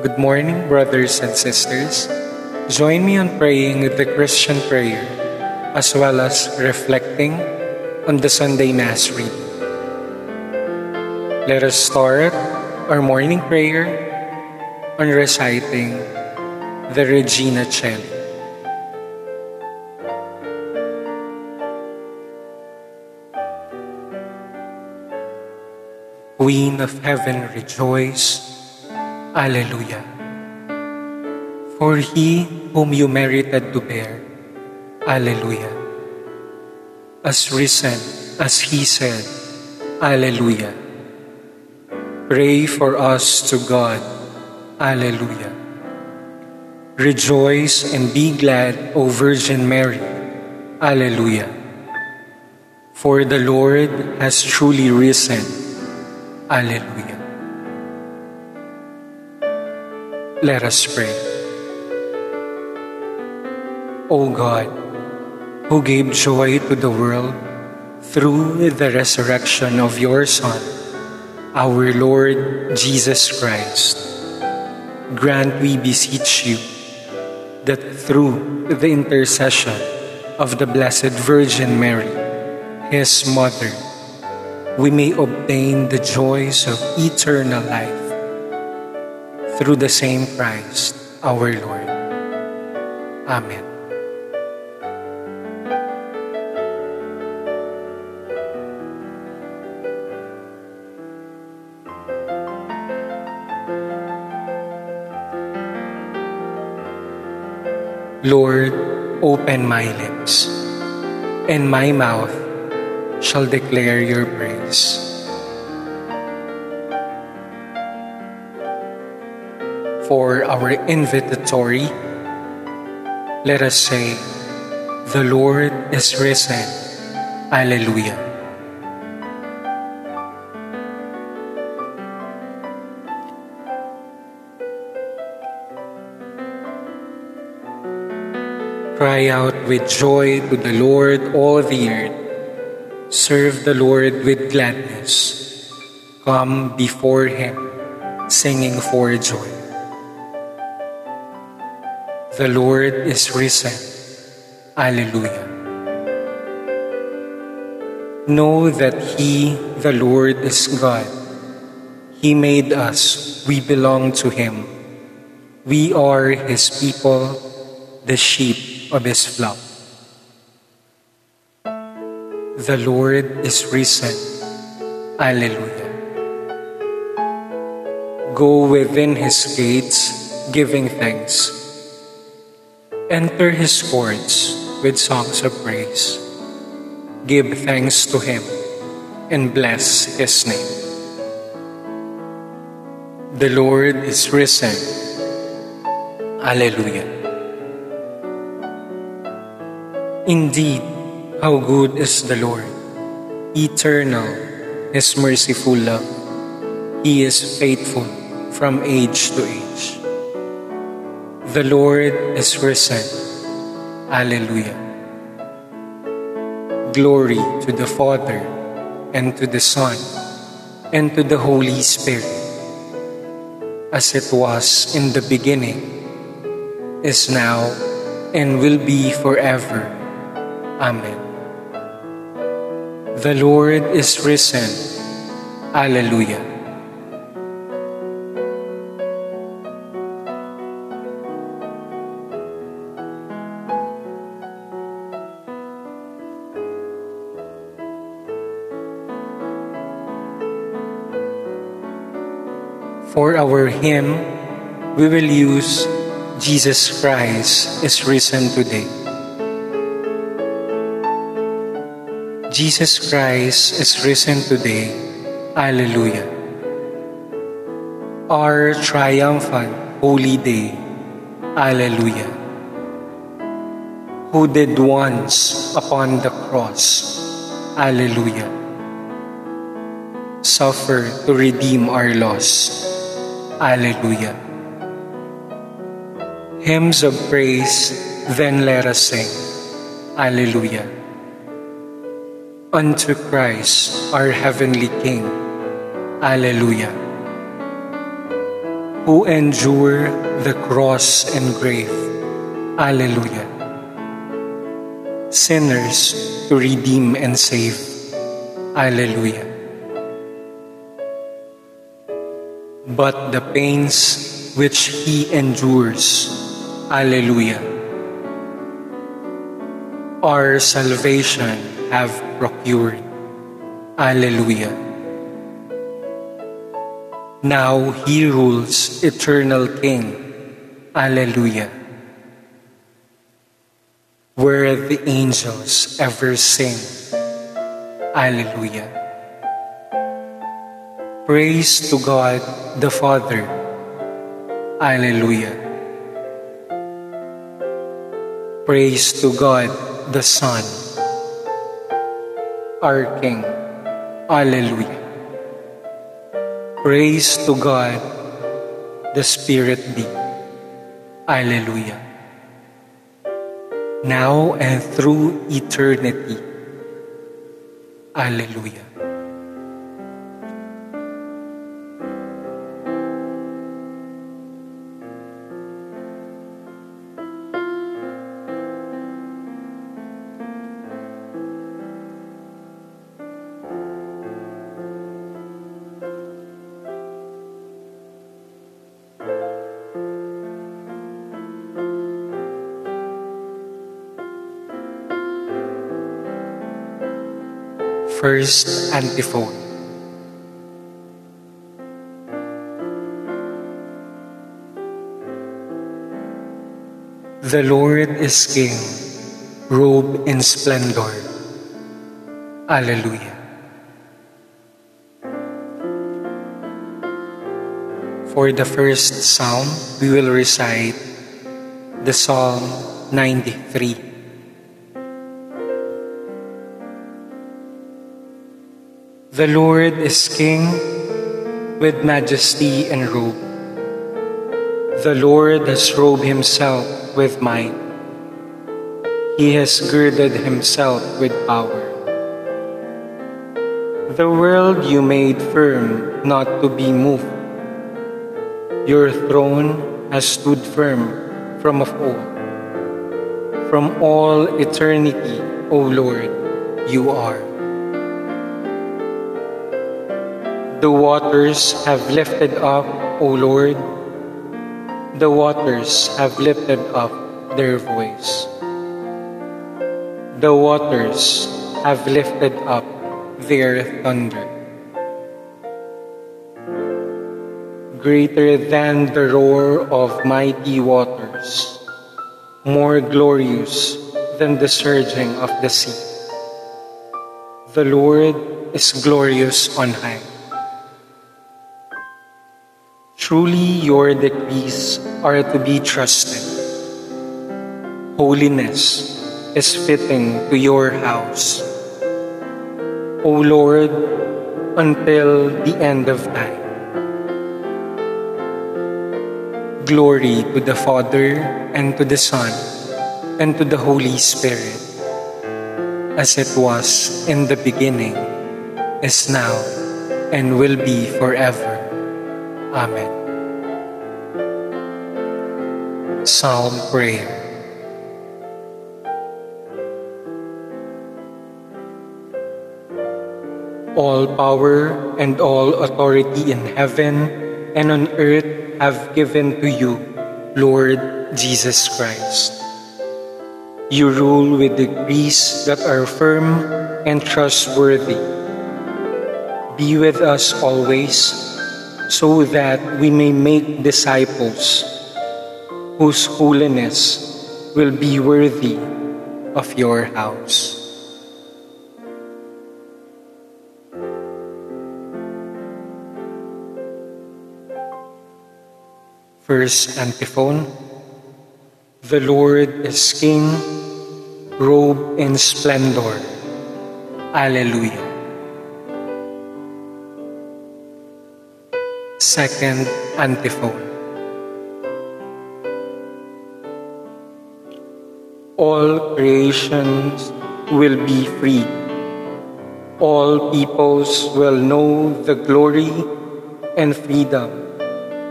Good morning, brothers and sisters. Join me on praying the Christian prayer as well as reflecting on the Sunday Mass reading. Let us start our morning prayer on reciting the Regina Caeli. Queen of heaven, rejoice. Alleluia. For he whom you merited to bear, Alleluia. As risen as he said, Alleluia. Pray for us to God, Alleluia. Rejoice and be glad, O Virgin Mary, Alleluia. For the Lord has truly risen, Alleluia. Let us pray. O God, who gave joy to the world through the resurrection of your Son, our Lord Jesus Christ, grant, we beseech you, that through the intercession of the Blessed Virgin Mary, his mother, we may obtain the joys of eternal life through the same Christ our Lord. Amen. Lord, open my lips, and my mouth shall declare your praise. For our invitatory, let us say, The Lord is risen. Alleluia. Cry out with joy to the Lord, all the earth. Serve the Lord with gladness. Come before him, singing for joy. The Lord is risen. Alleluia. Know that He, the Lord, is God. He made us. We belong to Him. We are His people, the sheep of His flock. The Lord is risen. Alleluia. Go within His gates, giving thanks. Enter His courts with songs of praise. Give thanks to Him and bless His name. The Lord is risen. Alleluia. Indeed, how good is the Lord! Eternal, is merciful love. He is faithful from age to age. The Lord is risen. Alleluia. Glory to the Father, and to the Son, and to the Holy Spirit, as it was in the beginning, is now, and will be forever. Amen. The Lord is risen. Alleluia. For our hymn, we will use Jesus Christ is risen today. Jesus Christ is risen today. Alleluia. Our triumphant holy day. Alleluia. Who did once upon the cross. Alleluia. Suffer to redeem our loss. Alleluia. Hymns of praise, then let us sing. Alleluia. Unto Christ, our heavenly King. Alleluia. who endure the cross and grave. Alleluia. Sinners to redeem and save. Alleluia. But the pains which he endures. Alleluia. Our salvation have procured. Alleluia. Now he rules, eternal King. Alleluia. Where the angels ever sing. Alleluia. Praise to God the Father. Alleluia. Praise to God the Son, our King. Alleluia. Praise to God the Spirit be. Alleluia. Now and through eternity. Alleluia. First antiphon. The Lord is King, robed in splendor. Alleluia. For the first psalm, we will recite the Psalm 93. The Lord is King with majesty and robe. The Lord has robed himself with might. He has girded himself with power. The world you made firm, not to be moved. Your throne has stood firm from of old. From all eternity, O Lord, you are. The waters have lifted up, O Lord. The waters have lifted up their voice. The waters have lifted up their thunder. Greater than the roar of mighty waters, more glorious than the surging of the sea. The Lord is glorious on high. Truly, your decrees are to be trusted. Holiness is fitting to your house. O Lord, until the end of time. Glory to the Father, and to the Son, and to the Holy Spirit, as it was in the beginning, is now, and will be forever. Amen. Psalm Prayer All power and all authority in heaven and on earth have given to you, Lord Jesus Christ. You rule with decrees that are firm and trustworthy. Be with us always so that we may make disciples whose holiness will be worthy of your house. First antiphon The Lord is King, robed in splendor. Alleluia. Second antiphon All creations will be free. All peoples will know the glory and freedom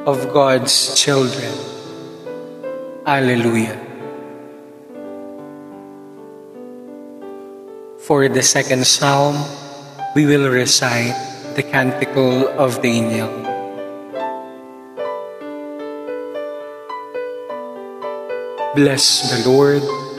of God's children. Alleluia. For the second psalm, we will recite the Canticle of Daniel. Bless the Lord,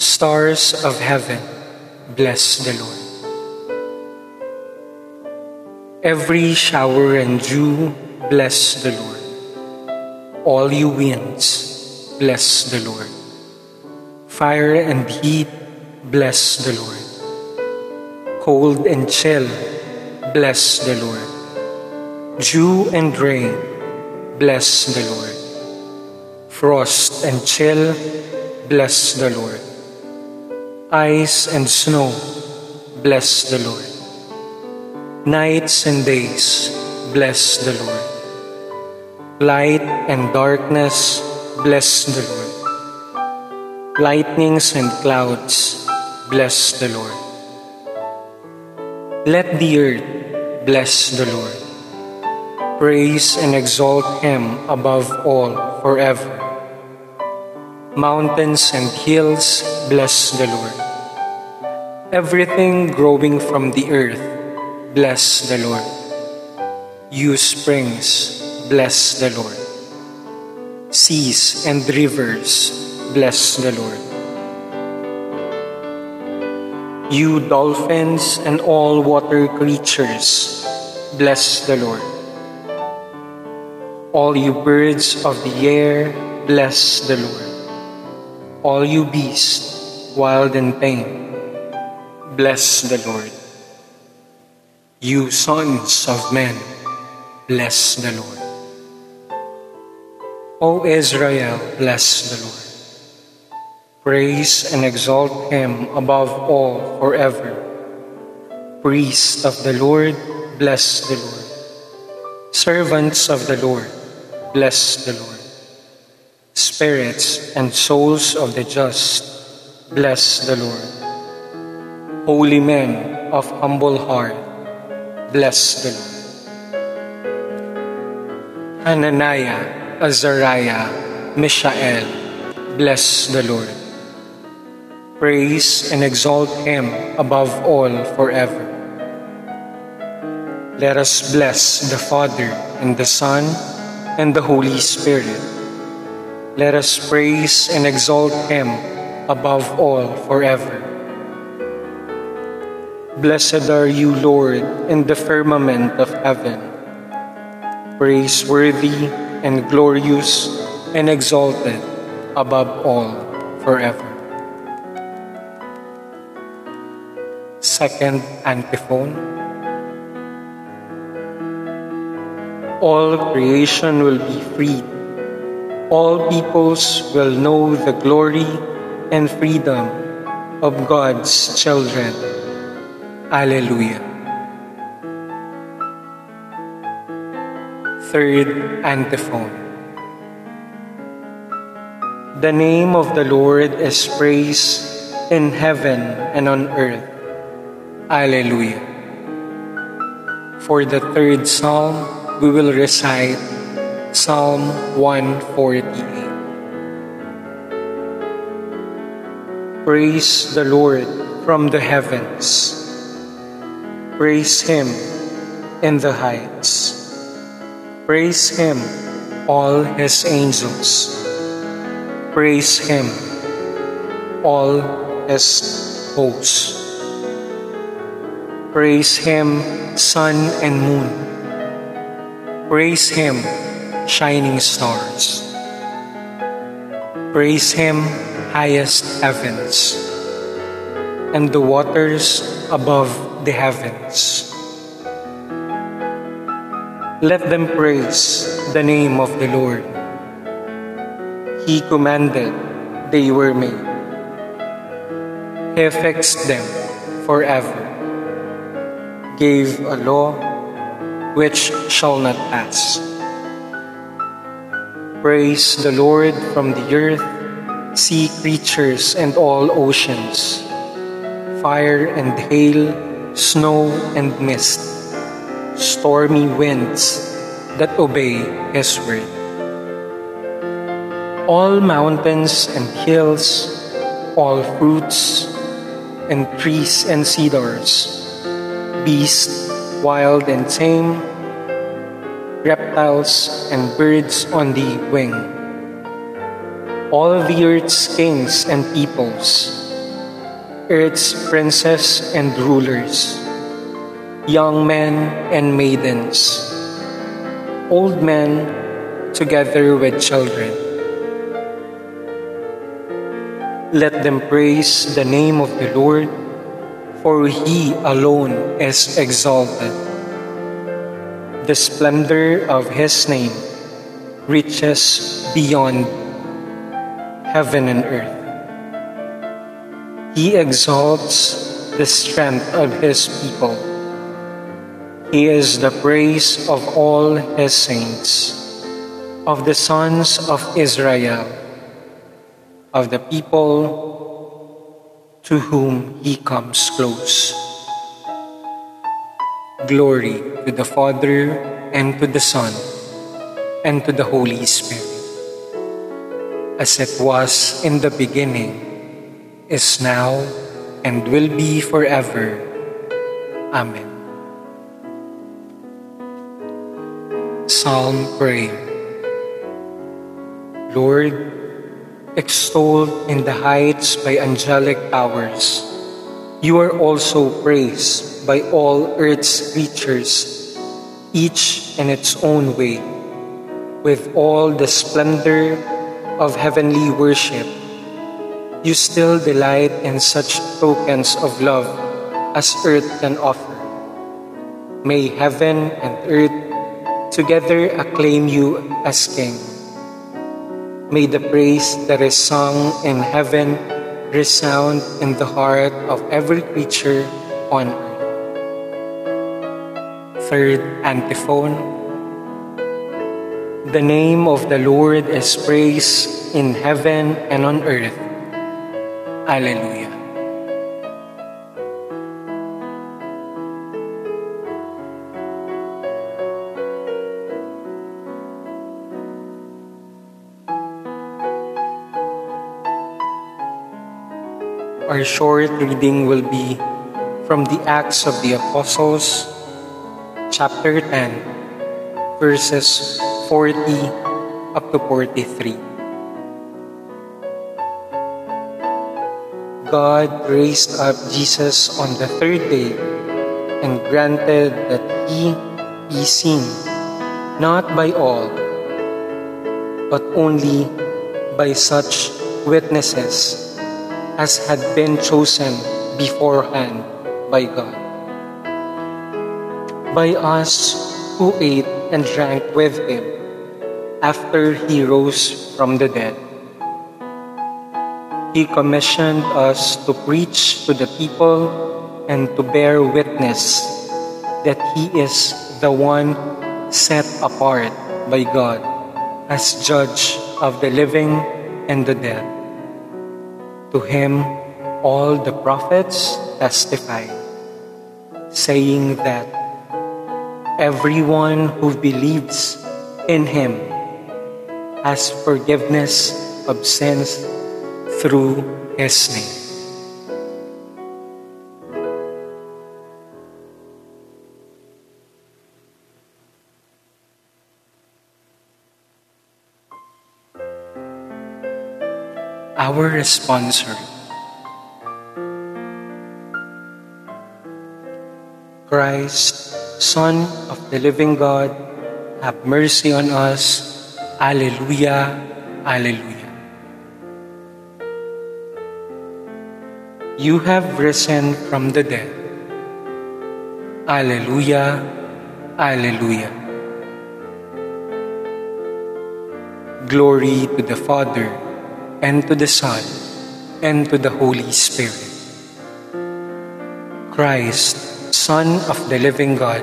Stars of heaven, bless the Lord. Every shower and dew, bless the Lord. All you winds, bless the Lord. Fire and heat, bless the Lord. Cold and chill, bless the Lord. Dew and rain, bless the Lord. Frost and chill, bless the Lord. Ice and snow, bless the Lord. Nights and days, bless the Lord. Light and darkness, bless the Lord. Lightnings and clouds, bless the Lord. Let the earth bless the Lord. Praise and exalt him above all forever. Mountains and hills, bless the Lord. Everything growing from the earth, bless the Lord. You springs, bless the Lord. Seas and rivers, bless the Lord. You dolphins and all water creatures, bless the Lord. All you birds of the air, bless the Lord. All you beasts, wild and tame, bless the Lord. You sons of men, bless the Lord. O Israel, bless the Lord. Praise and exalt him above all forever. Priests of the Lord, bless the Lord. Servants of the Lord, bless the Lord. Spirits and souls of the just, bless the Lord. Holy men of humble heart, bless the Lord. Hananiah, Azariah, Mishael, bless the Lord. Praise and exalt him above all forever. Let us bless the Father and the Son and the Holy Spirit. Let us praise and exalt him above all forever. Blessed are you, Lord, in the firmament of heaven. Praiseworthy and glorious and exalted above all forever. Second antiphon. All creation will be freed. All peoples will know the glory and freedom of God's children. Alleluia. Third antiphon. The name of the Lord is praised in heaven and on earth. Alleluia. For the third psalm, we will recite Psalm 148. Praise the Lord from the heavens. Praise Him in the heights. Praise Him, all His angels. Praise Him, all His hosts. Praise Him, sun and moon. Praise Him, shining stars. Praise Him, highest heavens, and the waters above the heavens. Let them praise the name of the Lord, He commanded, they were made. He fixed them forever, gave a law which shall not pass. Praise the Lord from the earth, sea creatures and all oceans, fire and hail, snow and mist, stormy winds that obey His word. All mountains and hills, all fruits and trees and cedars, beasts wild and tame, reptiles and birds on the wing, all the earth's kings and peoples, earth's princes and rulers, young men and maidens, old men together with children. Let them praise the name of the Lord, for he alone is exalted. The splendor of his name reaches beyond heaven and earth. He exalts the strength of his people. He is the praise of all his saints, of the sons of Israel of the people to whom he comes close. Glory to the Father, and to the Son, and to the Holy Spirit, as it was in the beginning, is now, and will be forever. Amen. Psalm Prayer Lord, extolled in the heights by angelic powers. You are also praised by all earth's creatures, each in its own way, with all the splendor of heavenly worship. You still delight in such tokens of love as earth can offer. May heaven and earth together acclaim you as King. May the praise that is sung in heaven resound in the heart of every creature on earth. Third antiphon. The name of the Lord is praised in heaven and on earth. Alleluia. Our short reading will be from the Acts of the Apostles, chapter 10, verses 40 up to 43. God raised up Jesus on the third day and granted that he be seen, not by all, but only by such witnesses as had been chosen beforehand by God. By us who ate and drank with him after he rose from the dead. He commissioned us to preach to the people and to bear witness that he is the one set apart by God as judge of the living and the dead. To him, all the prophets testify, saying that everyone who believes in him has forgiveness of sins through his name. Our responsory. Christ, Son of the living God, have mercy on us. Alleluia, Alleluia. You have risen from the dead. Alleluia, Alleluia. Glory to the Father, and to the Son, and to the Holy Spirit. Christ, Son of the living God,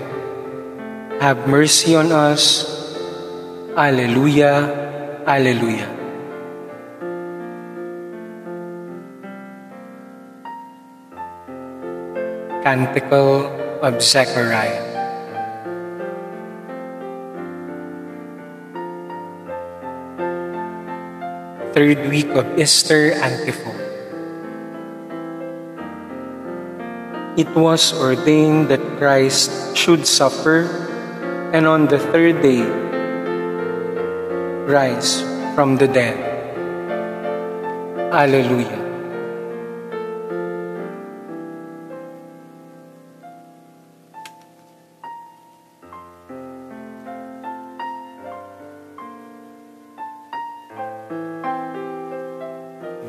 have mercy on us. Alleluia, Alleluia. Canticle of Zechariah. Third week of Easter antiphon. It was ordained that Christ should suffer and on the third day rise from the dead. Alleluia.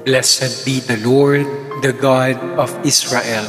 Blessed be the Lord, the God of Israel.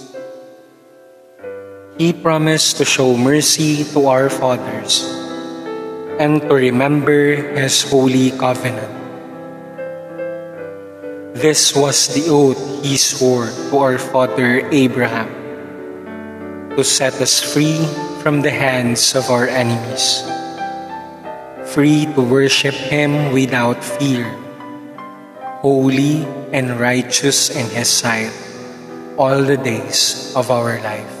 He promised to show mercy to our fathers and to remember His holy covenant. This was the oath He swore to our father Abraham to set us free from the hands of our enemies, free to worship Him without fear holy and righteous in His sight all the days of our life.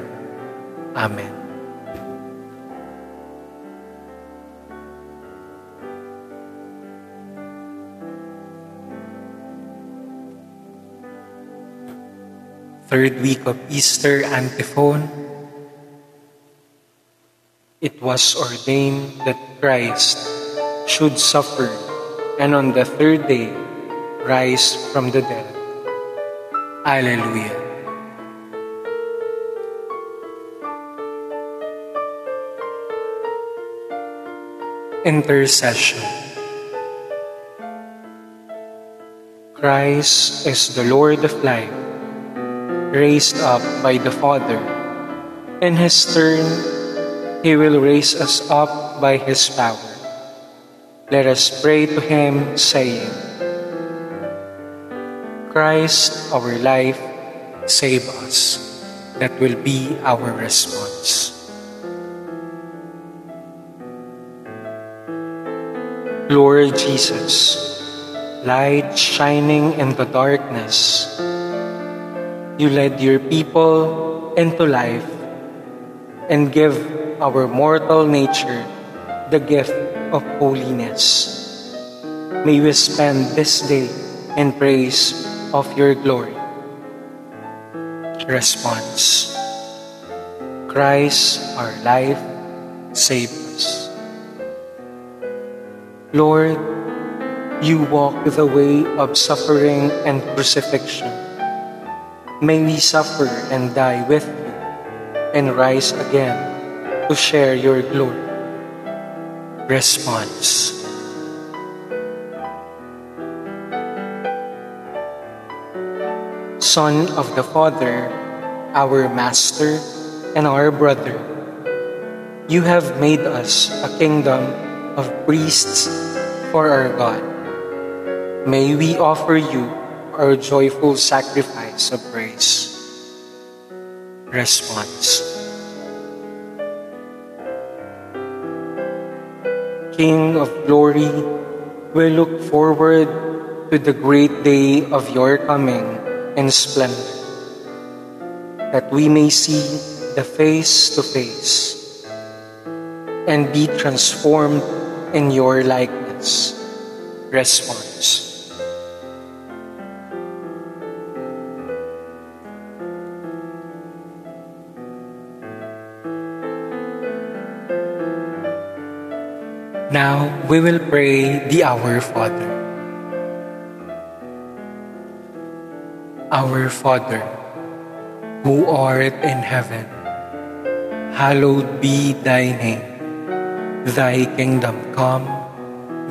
Amen. Third week of Easter antiphon. It was ordained that Christ should suffer and on the third day rise from the dead. Alleluia. Intercession Christ is the Lord of life, raised up by the Father. In His turn, He will raise us up by His power. Let us pray to Him, saying, Christ, our life, save us. That will be our response. Lord Jesus, light shining in the darkness, you led your people into life and give our mortal nature the gift of holiness. May we spend this day in praise of your glory. Response Christ, our life, save us. Lord, you walk the way of suffering and crucifixion. May we suffer and die with you and rise again to share your glory. Response. Son of the Father, our Master, and our Brother, you have made us a kingdom of priests for our God. May we offer you our joyful sacrifice of praise. Response King of glory, we look forward to the great day of your coming in splendor, that we may see the face to face and be transformed in your likeness. Response. Now we will pray the Our Father. Our Father, who art in heaven, hallowed be thy name. Thy kingdom come,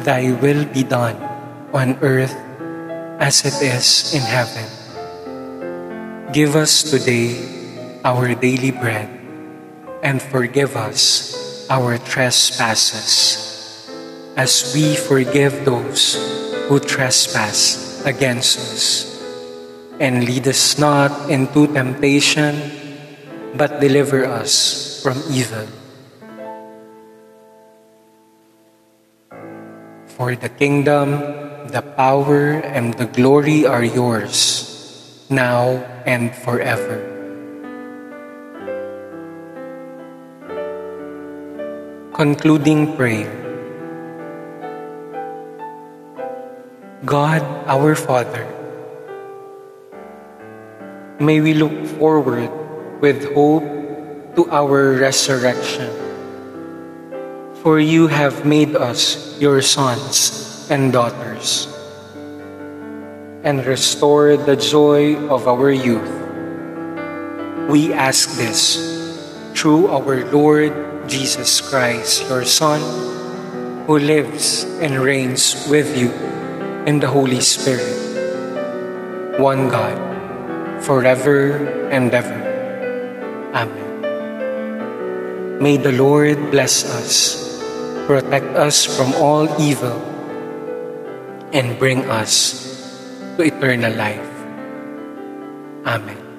thy will be done on earth as it is in heaven. Give us today our daily bread and forgive us our trespasses as we forgive those who trespass against us. And lead us not into temptation, but deliver us from evil. For the kingdom, the power, and the glory are yours, now and forever. Concluding prayer. God our Father, may we look forward with hope to our resurrection. For you have made us your sons and daughters, and restored the joy of our youth. We ask this through our Lord Jesus Christ, your Son, who lives and reigns with you in the Holy Spirit, one God, forever and ever. Amen. May the Lord bless us, protect us from all evil, and bring us to eternal life. Amen.